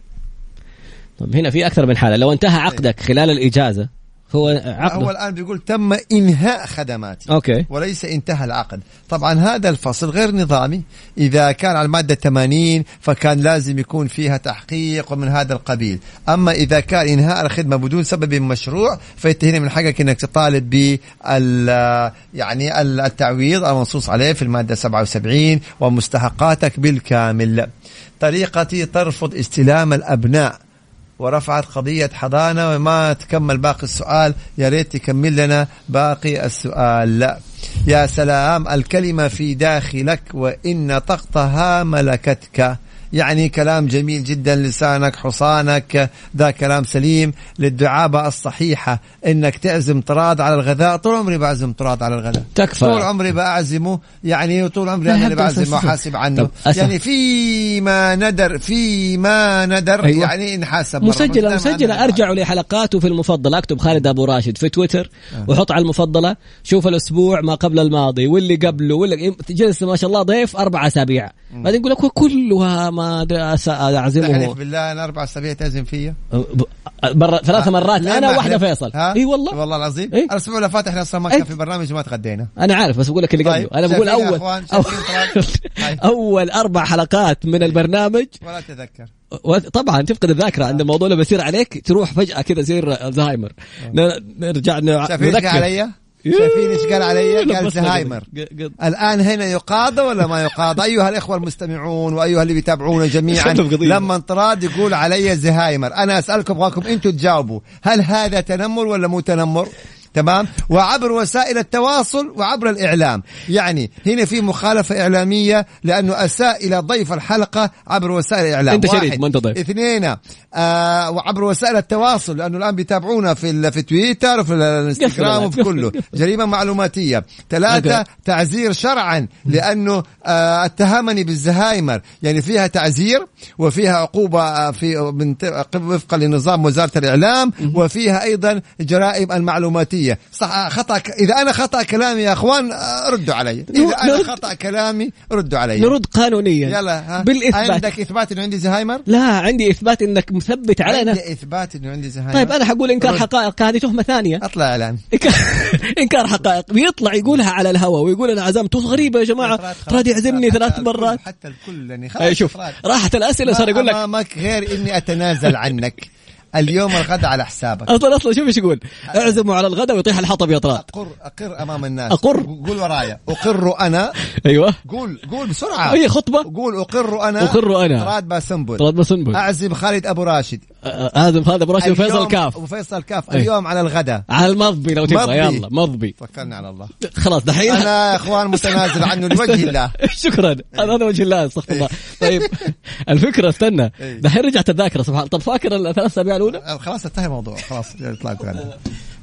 طيب هنا في أكثر من حالة. لو انتهى عقدك خلال الإجازة هو هو عقد الان بيقول تم إنهاء خدماتي. أوكي. وليس انتهى العقد. طبعا هذا الفصل غير نظامي. إذا كان على المادة 80 فكان لازم يكون فيها تحقيق ومن هذا القبيل. أما إذا كان إنهاء الخدمة بدون سبب مشروع فأنت هنا من حقك أنك تطالب بال يعني ال- التعويض المنصوص عليه في المادة 77 ومستحقاتك بالكامل. طريقتي ترفض استلام الأبناء. ورفعت قضية حضانة وما تكمل باقي السؤال. يا ريت تكمل لنا باقي السؤال. لا. يا سلام الكلمة في داخلك وإن طقطها ملكتك. يعني كلام جميل جدا لسانك حصانك ذا كلام سليم. للدعابة الصحيحة إنك تعزم طراد على الغذاء. طول عمري بعزم طراد على الغذاء. تكفى. طول عمري بعزمه. يعني وطول عمري أنا اللي لا، بس- بعزم بس- وحاسب عنه. يعني فيما ندر فيما ندر أيوة. يعني انحسب مرة. مسجلة مسجلة. ارجعوا لحلقاته في المفضلة أكتب خالد أبو راشد في تويتر. وحط على المفضلة. شوف الأسبوع ما قبل الماضي واللي قبله واللي جلس ما شاء الله ضيف أربع أسابيع. بعدين يقول لك كلها ما أس- تحلف اعزمه بالله أنا أربع أسابيع تعزم فيا. برا ثلاث مرات. ليه أنا ما أحلف؟ فيصل؟ إي والله. والله العظيم. إيه؟ الأسبوع اللي فات إحنا أصلا ما؟ كان في برنامج وما تغدينا. أنا عارف بس بقول لك اللي طيب، قبله أنا بقول اول طلال؟ هاي. أول أربع حلقات من البرنامج. ولا تذكر. طبعا تفقد الذاكرة. عند الموضوع لما يصير عليك تروح فجأة كذا يصير الزهايمر ن- نرجع نذكر. علي؟ شايفين إيش قال علي؟ قال زهايمر الآن هنا يقاضى ولا ما يقاضى أيها الإخوة المستمعون وأيها اللي بيتابعونا جميعا. لما انطراد يقول علي زهايمر أنا أسألكم ابغاكم أنتم تجاوبوا هل هذا تنمر ولا مو تنمر تمام؟ وعبر وسائل التواصل وعبر الإعلام. يعني هنا في مخالفة إعلامية لأنه أساء إلى ضيف الحلقة عبر وسائل الإعلام. أنت شريك واحد. ما أنت ضيف. اثنين آه وعبر وسائل التواصل لأنه الآن بيتابعونا في في تويتر وفي الإنستغرام وفي كله. جريمة معلوماتية. ثلاثة. تعزير شرعا لأنه آه اتهمني بالزهايمر. يعني فيها تعزير وفيها عقوبة آه، في وفقا لنظام وزارة الإعلام وفيها أيضا جرائم المعلوماتية. صح خطأ ك- إذا أنا خطأ كلامي يا أخوان آه، ردوا علي. أنا نرد- خطأ كلامي ردوا علي. نرد قانونيا. يلا ها. بالإثبات. عندك إثبات إنه عندي زهايمر؟ لا عندي إثبات إنك مثبت علينا عندي إثبات إنه عندي زهايمر. طيب أنا حقول إنكار رد. حقائق. هذه تهمة ثانية. أطلع إعلان إنكار- إنكار حقائق. بيطلع يقولها على الهواء ويقول أنا عزمته غريبة يا جماعة. تراد يعزمني ثلاث مرات. حتى الكل يعني خلاص شوف. راحت الأسئلة صار يقول لك أمامك غير إني أتنازل عنك. اليوم الغد على حسابك. أصلا أصلا شوف إيش يقول. أعزموا على الغداء ويطيح الحطب يا طراد. أقر أقر أمام الناس. أقر. قول ورايا. أقر أنا. أيوه. قول قول بسرعة. أي خطبة؟ قول أقر أنا. أقر أنا. طراد باسنبل. طراد بسنبل أعزم خالد أبو راشد. أعزم هذا براشد وفيصل اليوم- كاف. وفيصل كاف. اليوم على الغداء على المضبي لو تبغى. يلا مضبي توكلنا على الله. خلاص دحين؟ أنا يا إخوان متنازل عنه لوجه الله. شكرا. هذا وجه الله استغفر الله. طيب الفكرة استنى. إيه. دحين رجعت الذاكرة سبحان الله طب فاكر الثلاث أسابيع الأولى؟ خلاص انتهى الموضوع. خلاص اطلع اعلان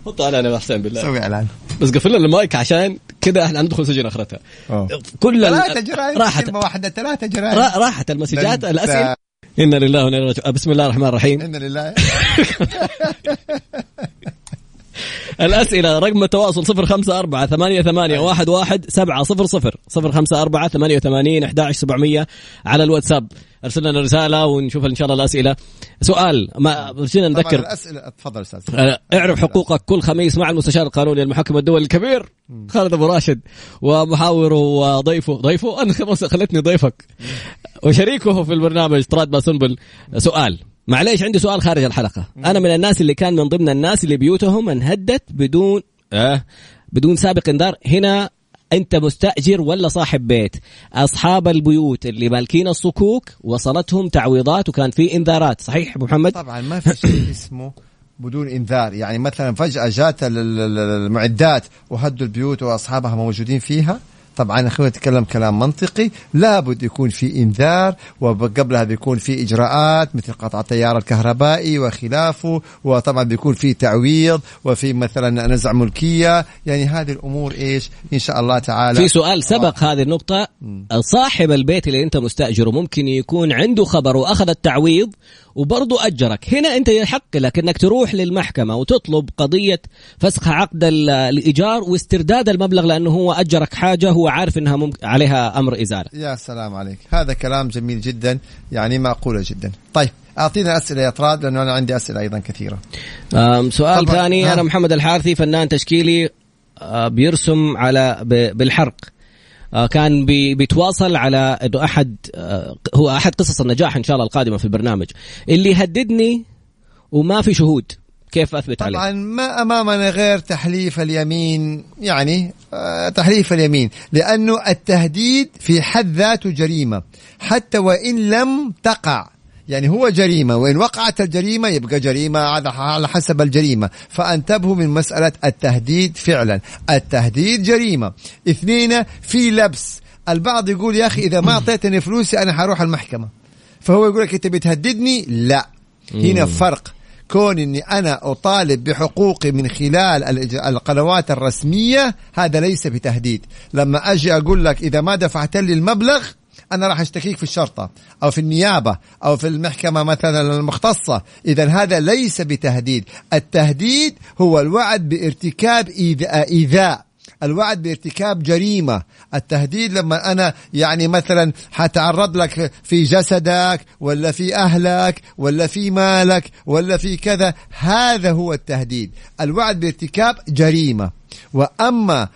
حط على أنا حسين بالله. سوي إعلان. بس قفل لنا المايك عشان كذا إحنا ندخل سجن أخرتها. كل ثلاثة جرائم راحت. واحدة ثلاثة جرائم. را- راحت المسجات الأسئلة. إنا لله وأنا راجعون. بسم الله الرحمن الرحيم. إن لله. الأسئلة رقم التواصل صفر خمسة أربعة ثمانية ثمانية واحد واحد سبعة صفر صفر. صفر خمسة أربعة ثمانية وثمانين أحد سبعمية على الواتساب. أرسل لنا رسالة ونشوف إن شاء الله الأسئلة. سؤال ما طبعا نذكر. الأسئلة تفضل أستاذ. آه، اعرف حقوقك. كل خميس مع المستشار القانوني المحكم الدولي الكبير خالد أبو راشد ومحاوره وضيفه. ضيفه؟ أنا خلاص خلتني ضيفك. وشريكه في البرنامج طراد باسنبل. سؤال. معليش عندي سؤال خارج الحلقة. أنا من الناس اللي كان من ضمن الناس اللي بيوتهم انهدت بدون آه بدون سابق انذار. هنا أنت مستأجر ولا صاحب بيت؟ أصحاب البيوت اللي مالكين الصكوك وصلتهم تعويضات وكان في إنذارات صحيح أبو محمد؟ طبعا ما في شيء اسمه بدون إنذار. يعني مثلا فجأة جات ال- ال- ال- المعدات وهدوا البيوت وأصحابها موجودين فيها. طبعا أخوي نتكلم كلام منطقي لابد يكون في إنذار وقبلها بيكون في إجراءات مثل قطع التيار الكهربائي وخلافه وطبعا بيكون في تعويض وفي مثلا نزع ملكية. يعني هذه الأمور إيش؟ إن شاء الله تعالى. في سؤال سبق هذه النقطة. صاحب البيت اللي أنت مستأجره ممكن يكون عنده خبر وأخذ التعويض وبرضه أجرك. هنا أنت يحق لك أنك تروح للمحكمة وتطلب قضية فسخ عقد ال- الإيجار واسترداد المبلغ لأنه هو أجرك حاجة هو عارف أنها ممكن عليها أمر إزالة يا سلام عليك. هذا كلام جميل جدا يعني معقولة جدا. طيب أعطينا أسئلة يا طراد لأنه أنا عندي أسئلة أيضا كثيرة. أم، سؤال. ثاني ها. أنا محمد الحارثي فنان تشكيلي بيرسم على بالحرق. كان بي بيتواصل على إنه أحد آه، هو أحد قصص النجاح إن شاء الله القادمة في البرنامج اللي يهددني وما في شهود كيف أثبت عليه؟ طبعا ما أمامنا غير تحليف اليمين يعني آه تحليف اليمين لأنه التهديد في حد ذاته جريمة حتى وإن لم تقع يعني هو جريمة وإن وقعت الجريمة يبقى جريمة على حسب الجريمة. فانتبهوا من مسألة التهديد فعلا. التهديد جريمة. اثنين في لبس. البعض يقول يا أخي إذا ما أعطيتني فلوسي أنا حروح المحكمة. فهو يقول لك أنت بتهددني لا. هنا فرق. كون إني أنا أطالب بحقوقي من خلال القنوات الرسمية هذا ليس بتهديد. لما أجي أقول لك إذا ما دفعت لي المبلغ أنا راح أشتكيك في الشرطة أو في النيابة أو في المحكمة مثلا المختصة. اذا هذا ليس بتهديد. التهديد هو الوعد بارتكاب إيذاء- إيذاء. الوعد بارتكاب جريمة. التهديد لما أنا يعني مثلا حتعرض لك في جسدك ولا في أهلك ولا في مالك ولا في كذا هذا هو التهديد. الوعد بارتكاب جريمة. وأما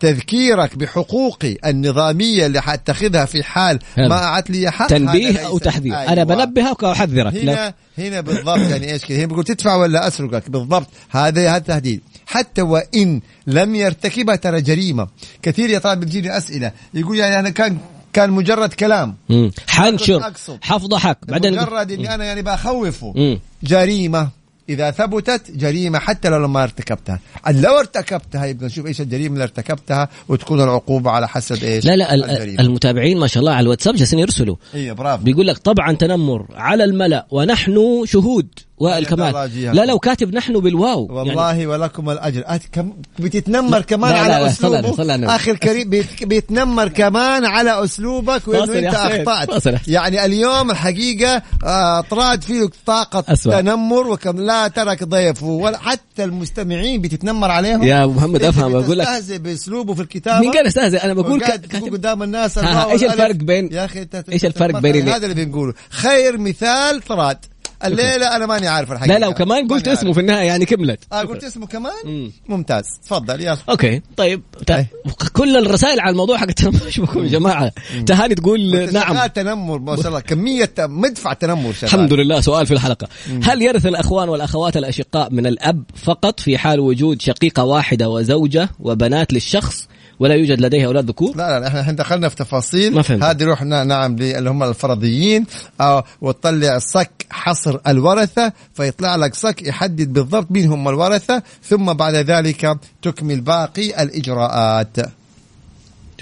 تذكيرك بحقوقي النظامية اللي حتخذها في حال. ما أعت لي حق. تنبيه أو تحذير. أيوة. أنا بنبهك واحذرك لا. هنا هنا بالضبط يعني إيش كذا؟ هنا بيقول تدفع ولا أسرقك؟ بالضبط. هذا هذا تهديد. حتى وإن لم يرتكبها ترى جريمة. كثير يا طالب بتجيني أسئلة. يقول يعني أنا كان كان مجرد كلام. مم. حنشر. أقصد. حفضحك بعدين مجرد اني أنا يعني بخوفه. مم. جريمة. إذا ثبتت جريمة حتى لو ما ارتكبتها. لو ارتكبتها يبقى نشوف إيش الجريمة اللي ارتكبتها؟ وتكون العقوبة على حسب إيش؟ لا لا ال- الجريمة. المتابعين ما شاء الله على الواتساب جالسين يرسلوا. إيه برافو. بيقول لك طبعا تنمر على الملأ ونحن شهود. وائل كمال جيها. لا لو كاتب نحن بالواو والله يعني ولكم الأجر كم بتتنمر كمان لا، لا، على لا، أسلوبه صل على النبي. أخي الكريم بيت- بيتنمر كمان على أسلوبك وإنه أنت اخطات. يعني اليوم الحقيقة آه، طراد فيه طاقة أسوأ. تنمر وكم لا ترك ضيفه ولا حتى المستمعين بتتنمر عليهم يا محمد أفهم أقول لك بتستهزئ بأسلوبه في الكتابة مين قال استهزئ أنا بقول كاتب قدام الناس والألف. الفرق بين- يا أخي أنت إيش الفرق. بين هذا اللي بنقوله خير مثال طراد الليلة أنا ماني عارف الحقيقة. لا لا وكمان قلت عارف. اسمه في النهاية يعني كملت. آه قلت اسمه كمان؟ مم. ممتاز. تفضل يلا. أوكي طيب أي. كل الرسائل على الموضوع حق التنمر يا جماعة. تهاني تقول نعم. شغال تنمر ما شاء الله. كمية مدفع تنمر شغال الحمد لله سؤال في الحلقة. هل يرث الأخوان والأخوات الأشقاء من الأب فقط في حال وجود شقيقة واحدة وزوجة وبنات للشخص؟ ولا يوجد لديه أولاد ذكور؟ لا لا إحنا الحين دخلنا في تفاصيل. ما فهمت. هذه روح نا- نعم لي- اللي هم الفرضيين. آه وتطلع صك حصر الورثة فيطلع لك صك يحدد بالضبط مين هم الورثة ثم بعد ذلك تكمل باقي الإجراءات.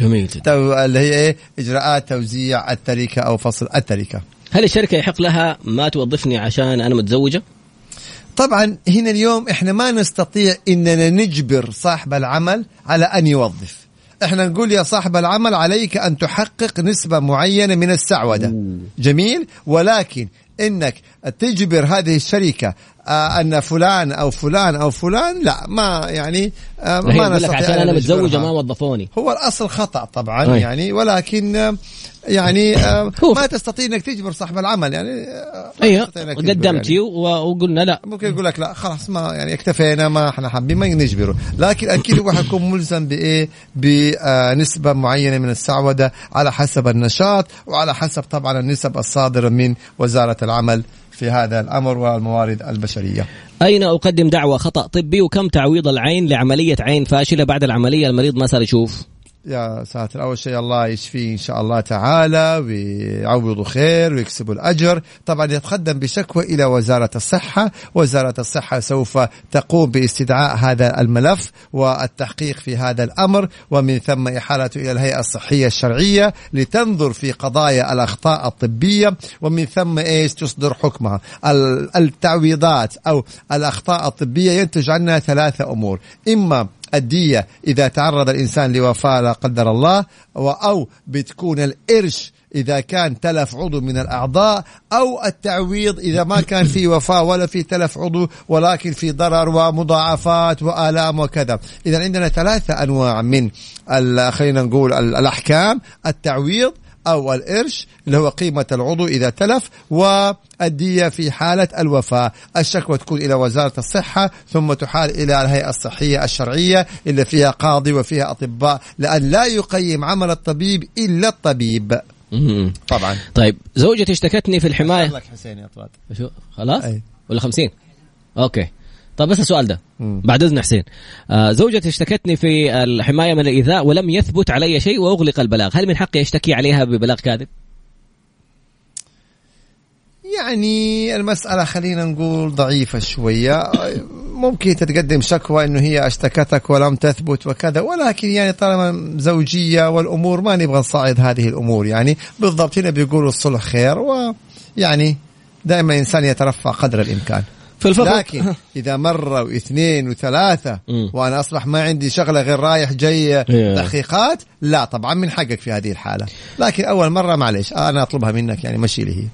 جميل جدا. تو اللي هي إيه؟ إجراءات توزيع التركة أو فصل التركة. هل الشركة يحق لها ما توظفني عشان أنا متزوجة؟ طبعا هنا اليوم إحنا ما نستطيع إننا نجبر صاحب العمل على أن يوظف. إحنا نقول يا صاحب العمل عليك أن تحقق نسبة معينة من السعودة. جميل؟ ولكن إنك تجبر هذه الشركة آه أن فلان أو فلان أو فلان لا ما يعني آه ما نستطيع عشان نجبرها. متزوجة ما وظفوني. هو الأصل خطأ طبعا أي. يعني ولكن آه، يعني آه، ما تستطيع إنك تجبر صاحب العمل يعني آه، تجبره قدمتي يعني. وقلنا لا. ممكن يقول لك لا خلاص ما يعني اكتفينا ما إحنا حابين ما نجبره. لكن أكيد هو حيكون ملزم بإيه؟ بنسبة معينة من السعودة على حسب النشاط وعلى حسب طبعا النسب الصادرة من وزارة العمل. في هذا الأمر والموارد البشرية. أين أقدم دعوة خطأ طبي وكم تعويض العين لعملية عين فاشلة بعد العملية؟ المريض ما صار يشوف. يا ساتر. أول شيء الله يشفيه إن شاء الله تعالى ويعوضه خير ويكسب الأجر. طبعا يتقدم بشكوى إلى وزارة الصحة. وزارة الصحة سوف تقوم باستدعاء هذا الملف والتحقيق في هذا الأمر. ومن ثم احالته إلى الهيئة الصحية الشرعية لتنظر في قضايا الأخطاء الطبية. ومن ثم إيش؟ تصدر حكمها. ال- التعويضات أو الأخطاء الطبية ينتج عنها ثلاثة أمور. إما الدية. إذا تعرض الإنسان لوفاة لا قدر الله أو بتكون القرش إذا كان تلف عضو من الأعضاء أو التعويض إذا ما كان في وفاة ولا في تلف عضو ولكن في ضرر ومضاعفات وآلام وكذا. إذا عندنا ثلاثة أنواع من خلينا نقول ال- الأحكام. التعويض أو القرش اللي هو قيمة العضو إذا تلف والدية في حالة الوفاة. الشكوى تكون إلى وزارة الصحة ثم تحال إلى الهيئة الصحية الشرعية اللي فيها قاضي وفيها أطباء لأن لا يقيم عمل الطبيب إلا الطبيب. طبعا. طيب زوجتي اشتكتني في الحماية. لك حسين يا طلال شو؟ خلاص؟ أي. ولا خمسين؟ أوكي. طيب بس السؤال ده. مم. بعد إذن حسين. آه زوجتي اشتكتني في الحماية من الإيذاء ولم يثبت علي شيء وأغلق البلاغ. هل من حقي أشتكي عليها ببلاغ كاذب؟ يعني المسألة خلينا نقول ضعيفة شوية. ممكن تتقدم شكوى إنه هي اشتكتك ولم تثبت وكذا ولكن يعني طالما زوجية والأمور ما نبغى نصعد هذه الأمور. يعني بالضبط هنا بيقولوا الصلح خير ويعني دائما الانسان يترفع قدر الإمكان. في الفقر لكن إذا مروا اثنين وثلاثة مم. وأنا أصبح ما عندي شغلة غير رايح جاي. تحقيقات لا طبعا من حقك في هذه الحالة. لكن أول مرة معلش أنا أطلبها منك يعني مشي لي هي.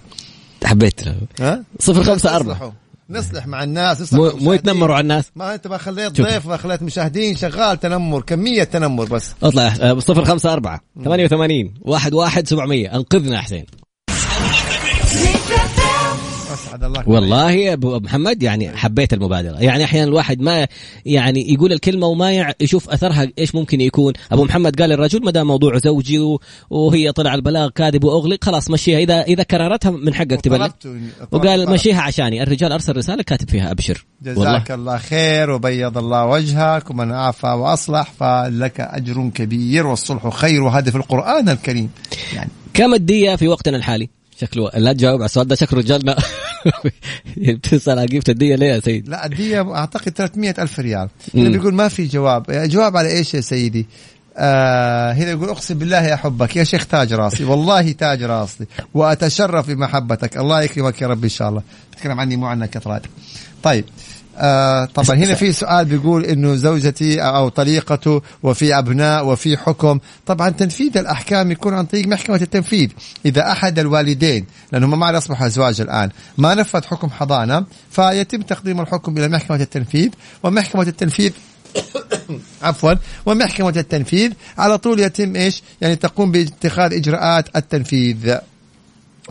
حبيت. ها؟ صفر خمسة أربعة. نصلح مع الناس نصلح مو, مو. يتنمروا على الناس. ما أنت ما خليت. ضيف ما خليت مشاهدين شغال تنمر كمية تنمر بس. أطلع. آه، صفر خمسة أربعة. ثمانية وثمانين واحد واحد سبعمية. أنقذنا يا حسين. اسعد الله والله يا أبو محمد يعني حبيت المبادرة. يعني أحيانا الواحد ما يعني يقول الكلمة وما يشوف أثرها إيش ممكن يكون. أبو محمد قال الرجل ما دام موضوع زوجي وهي طلع البلاغ كاذب وأغلق خلاص مشيها. اذا إذا كررتها من حقك تبلغ. وقال. مشيها عشاني. الرجال أرسل رسالة كاتب فيها أبشر. والله. جزاك الله خير وبيض الله وجهك ومن عافى وأصلح فلك أجر كبير والصلح خير وهذا في القرآن الكريم. يعني كم الدية في وقتنا الحالي؟ شكله لا تجاوب على السؤال ده شكله رجالنا بتسال عقيبه الدية ليه يا سيد؟ لا الدية أعتقد 300 ألف ريال. اللي بيقول ما في جواب. جواب على إيش يا سيدي؟ آه هنا يقول أقسم بالله يا حبك يا شيخ تاج راسي والله تاج راسي وأتشرف بمحبتك. الله يكرمك يا رب إن شاء الله. تكلم عني مو عنك كثرات طيب آه طبعا هنا في سؤال بيقول إنه زوجتي أو طليقته وفي أبناء وفي حكم طبعا تنفيذ الأحكام يكون عن طريق محكمة التنفيذ إذا أحد الوالدين لانهم ما أصبحوا أزواج الآن ما نفذ حكم حضانة فيتم تقديم الحكم إلى محكمة التنفيذ ومحكمة التنفيذ عفوا ومحكمة التنفيذ على طول يتم إيش؟ يعني تقوم باتخاذ إجراءات التنفيذ.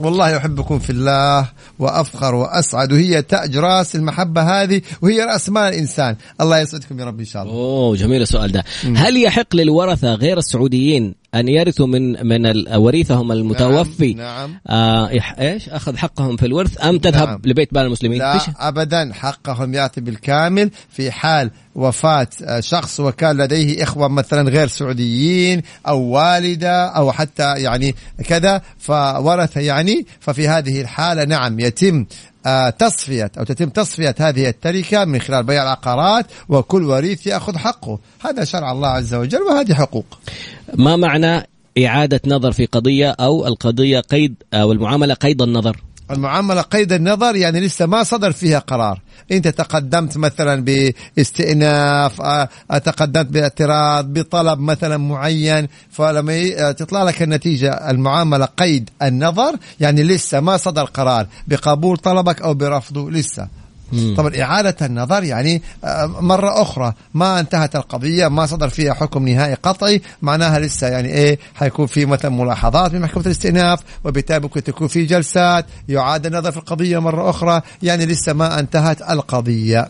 والله أحبكم في الله وأفخر وأسعد وهي تأج راس المحبة هذه وهي رأس مال الانسان، الله يسعدكم يا رب إن شاء الله. أوه جميل السؤال ده هل يحق للورثة غير السعوديين أن يرثوا من من وريثهم المتوفي. نعم. آه إح- إيش؟ أخذ حقهم في الورث أم تذهب نعم. لبيت مال المسلمين؟ لا فيش- ابدا. حقهم يأتي بالكامل في حال وفاة آه، شخص وكان لديه إخوة مثلا غير سعوديين أو والدة أو حتى يعني كذا فورث يعني ففي هذه الحالة نعم يتم آه، تصفية أو تتم تصفية هذه التركة من خلال بيع العقارات وكل وريث يأخذ حقه. هذا شرع الله عز وجل وهذه حقوق. ما معنى إعادة نظر في قضية أو القضية قيد أو المعاملة قيد النظر؟ المعاملة قيد النظر يعني لسه ما صدر فيها قرار. انت تقدمت مثلا باستئناف آه، تقدمت باعتراض بطلب مثلا معين فلما آه، تطلع لك النتيجة المعاملة قيد النظر يعني لسه ما صدر قرار. بقبول طلبك أو برفضه لسه. طبعا إعادة النظر يعني آه، مرة أخرى ما انتهت القضية ما صدر فيها حكم نهائي قطعي معناها لسه يعني إيه حيكون في مثلا ملاحظات من محكمة الاستئناف وبالتالي ممكن تكون في جلسات يعاد النظر في القضية مرة أخرى يعني لسه ما انتهت القضية.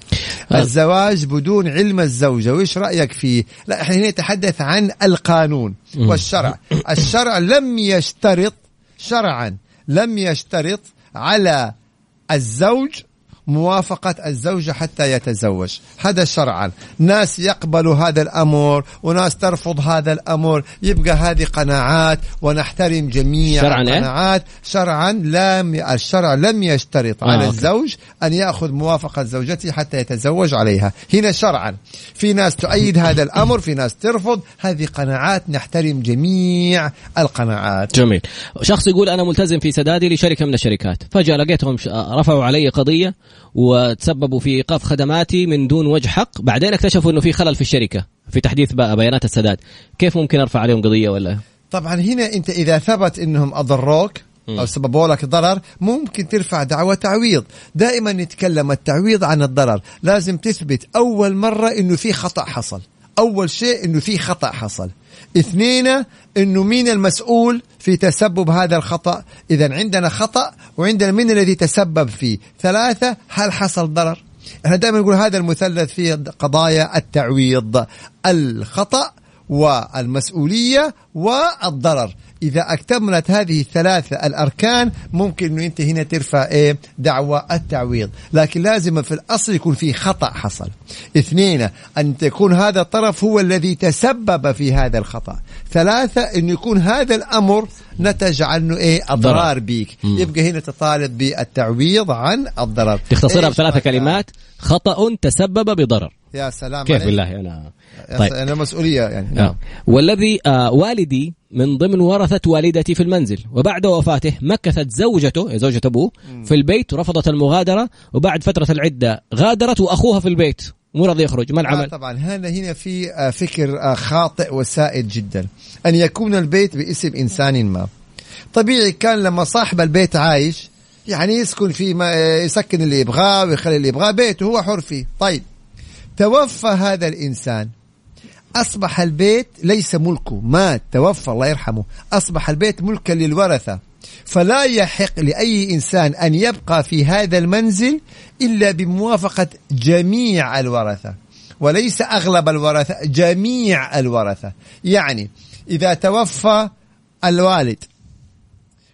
الزواج بدون علم الزوجة وإيش رأيك فيه؟ لا إحنا هنا نتحدث عن القانون والشرع. الشرع لم يشترط شرعا لم يشترط على الزوج موافقة الزوجة حتى يتزوج. هذا شرعا ناس يقبلوا هذا الأمر وناس ترفض هذا الأمر يبقى هذه قناعات ونحترم جميع شرعاً إيه؟ القناعات. شرعا لم الشرع لم يشترط آه، على أوكي. الزوج أن يأخذ موافقة زوجته حتى يتزوج عليها. هنا شرعا. في ناس تؤيد هذا الأمر في ناس ترفض. هذه قناعات. نحترم جميع القناعات. جميل. شخص يقول أنا ملتزم في سدادي لشركة من الشركات. فجأة لقيتهم رفعوا علي قضية وتسببوا في إيقاف خدماتي من دون وجه حق. بعدين اكتشفوا إنه في خلل في الشركة في تحديث بيانات السداد. كيف ممكن أرفع عليهم قضية ولا؟ طبعا هنا أنت إذا ثبت إنهم أضروك أو سببوا لك ضرر ممكن ترفع دعوى تعويض. دائما نتكلم التعويض عن الضرر. لازم تثبت أول مرة إنه في خطأ حصل. أول شيء إنه في خطأ حصل. اثنين إنه مين المسؤول في تسبب هذا الخطأ؟ إذا عندنا خطأ وعندنا مين الذي تسبب فيه. ثلاثة هل حصل ضرر؟ إحنا دائما نقول هذا المثلث في قضايا التعويض الخطأ والمسؤولية والضرر. إذا أكتملت هذه الثلاثة الأركان ممكن أنه أنت هنا ترفع إيه دعوة التعويض. لكن لازم في الأصل يكون في خطأ حصل. اثنين أن تكون هذا الطرف هو الذي تسبب في هذا الخطأ. ثلاثة أن يكون هذا الأمر نتج عنه إيه أضرار بيك. يبقى هنا تطالب بالتعويض عن الضرر. تختصرها إيش بثلاثة رأيك؟ كلمات. خطأ تسبب بضرر. يا سلام كيف عليك. بالله أنا طيب. طيب. أنا مسؤولية يعني آه. والذي آه والدي من ضمن ورثة والدتي في المنزل وبعد وفاته مكثت زوجته زوجة أبوه في البيت ورفضت المغادرة وبعد فترة العدة غادرت وأخوها في البيت مو راضي يخرج ما آه العمل طبعا. هنا هنا في آه، فكر آه، خاطئ وسائد جدا. أن يكون البيت باسم إنسان ما. طبيعي كان لما صاحب البيت عايش يعني يسكن فيه ما آه، يسكن اللي يبغاه ويخلي اللي يبغاه بيته هو حر فيه. طيب. توفى هذا الإنسان أصبح البيت ليس ملكه. مات توفى الله يرحمه. أصبح البيت ملكا للورثة. فلا يحق لأي إنسان أن يبقى في هذا المنزل إلا بموافقة جميع الورثة. وليس أغلب الورثة جميع الورثة. يعني إذا توفى الوالد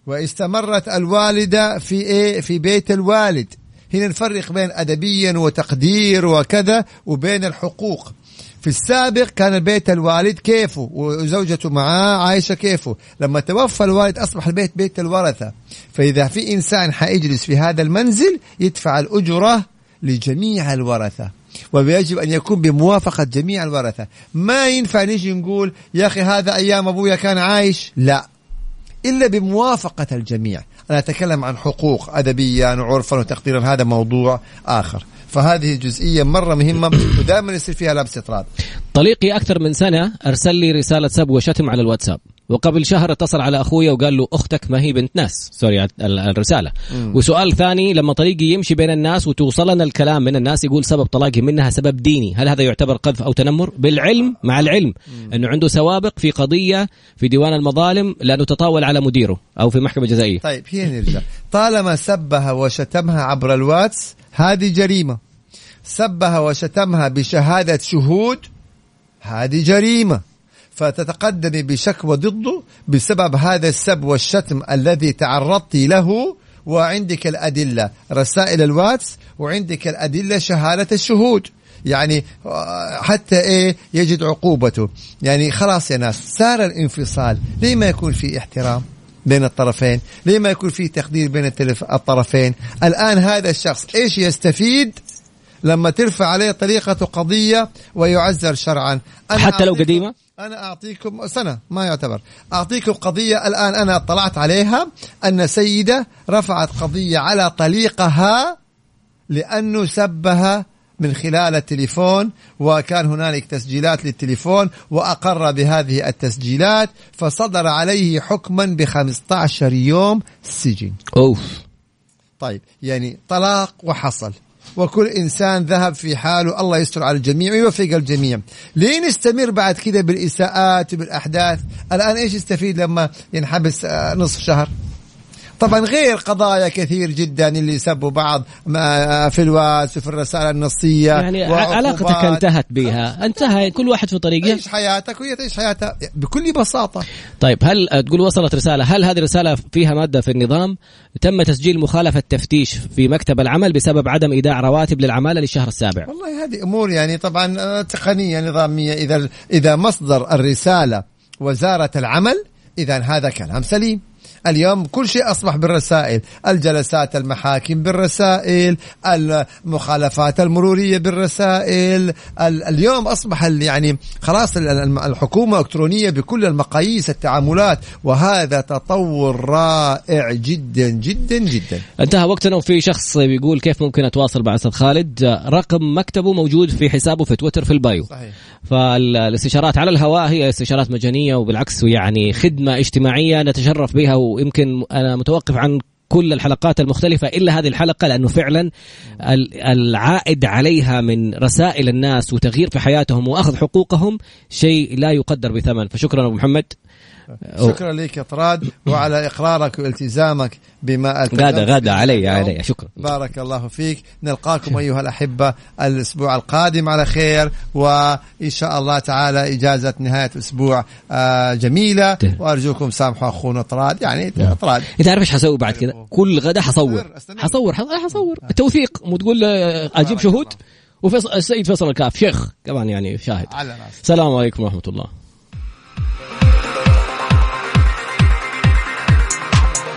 وإستمرت الوالدة في إيه؟ في بيت الوالد. هنا نفرق بين أدبيا وتقدير وكذا وبين الحقوق. في السابق كان بيت الوالد كيفه وزوجته معاه عايشة كيفه. لما توفى الوالد أصبح البيت بيت الورثة. فإذا في إنسان حيجلس في هذا المنزل يدفع الأجرة لجميع الورثة. ويجب أن يكون بموافقة جميع الورثة. ما ينفع نيجي نقول يا أخي هذا أيام أبويا كان عايش؟ لا. إلا بموافقة الجميع. أنا أتكلم عن حقوق أدبيا وعرفا وتقديرا هذا موضوع آخر. فهذه جزئية مرة مهمة ودائما يصير فيها لبس إطراد. طليقي أكثر من سنة أرسل لي رسالة سب وشتم على الواتساب. وقبل شهر اتصل على اخويا وقال له أختك ما هي بنت ناس. سوري الرسالة. مم. وسؤال ثاني لما طريقي يمشي بين الناس وتوصلنا الكلام من الناس يقول سبب طلاقي منها سبب ديني. هل هذا يعتبر قذف أو تنمر؟ بالعلم مع العلم مم. أنه عنده سوابق في قضية في ديوان المظالم لأنه تطاول على مديره أو في محكمة جزائية. طيب هي نرجع. طالما سبها وشتمها عبر الواتس هذه جريمة. سبها وشتمها بشهادة شهود هذه جريمة. فتتقدمي بشكوى ضده بسبب هذا السب والشتم الذي تعرضت له وعندك الأدلة رسائل الواتس وعندك الأدلة شهادة الشهود. يعني حتى إيه يجد عقوبته. يعني خلاص يا ناس صار الانفصال. ليه ما يكون في احترام بين الطرفين؟ ليه ما يكون في تقدير بين الطرفين؟ الآن هذا الشخص إيش يستفيد؟ لما ترفع عليه طريقة قضية ويعزر شرعا. أنا حتى لو قديمة؟ أنا أعطيكم سنة ما يعتبر. أعطيكم قضية الآن أنا اطلعت عليها أن سيدة رفعت قضية على طليقها لأنه سبها من خلال التليفون وكان هنالك تسجيلات للتليفون وأقر بهذه التسجيلات فصدر عليه حكما ب 15 يوم سجن. أوف. طيب يعني طلاق وحصل. وكل إنسان ذهب في حاله. الله يستر على الجميع ويوفق الجميع. ليه نستمر بعد كده بالإساءات وبالأحداث الآن إيش يستفيد لما ينحبس آه، نصف شهر؟ طبعا غير قضايا كثير جدا اللي سبوا بعض في الواتس وفي الرسائل النصية يعني علاقتك انتهت بها. انتهى كل واحد في طريقه. عيش حياتك وهي تعيش حياتها بكل بساطة. طيب هل تقول وصلت رسالة هل هذه الرسالة فيها مادة في النظام؟ تم تسجيل مخالفة تفتيش في مكتب العمل بسبب عدم إيداع رواتب للعمالة للشهر السابع. والله هذه أمور يعني طبعا آه، تقنية نظامية. إذا إذا مصدر الرسالة وزارة العمل اذا هذا كلام سليم. اليوم كل شيء أصبح بالرسائل. الجلسات المحاكم بالرسائل المخالفات المرورية بالرسائل. اليوم أصبح يعني خلاص الحكومة إلكترونية بكل المقاييس التعاملات. وهذا تطور رائع جدا جدا جدا. انتهى وقتنا. وفي شخص بيقول كيف ممكن أتواصل مع أستاذ خالد؟ رقم مكتبه موجود في حسابه في تويتر في البايو. صحيح. فالاستشارات على الهواء هي استشارات مجانية وبالعكس يعني خدمة اجتماعية نتشرف بها ويمكن أنا متوقف عن كل الحلقات المختلفة إلا هذه الحلقة لأنه فعلا العائد عليها من رسائل الناس وتغيير في حياتهم وأخذ حقوقهم شيء لا يقدر بثمن. فشكرا أبو محمد. شكرا لك يا طراد وعلى إقرارك والتزامك بما غدا غدا علي علي شكرا. بارك الله فيك. نلقاكم أيها الأحبة الأسبوع القادم على خير وإن شاء الله تعالى إجازة نهاية أسبوع آه، جميلة. وأرجوكم سامحوا أخونا طراد. يعني طراد. انت عارف إيش حسوي بعد كذا؟ كل غدا حصور. حصور حصور. توثيق. وتقول أجيب شهود؟ وفيصل السيد فيصل الكاف شيخ كمان يعني شاهد. السلام عليكم ورحمة الله.